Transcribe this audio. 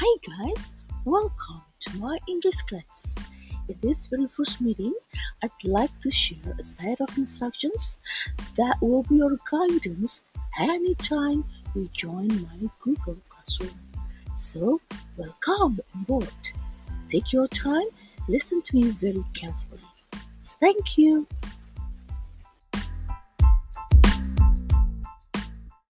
Hi guys, welcome to my English class. In this very first meeting, I'd like to share a set of instructions that will be your guidance anytime you join my Google Classroom. So, welcome on board. Take your time, listen to me very carefully. Thank you.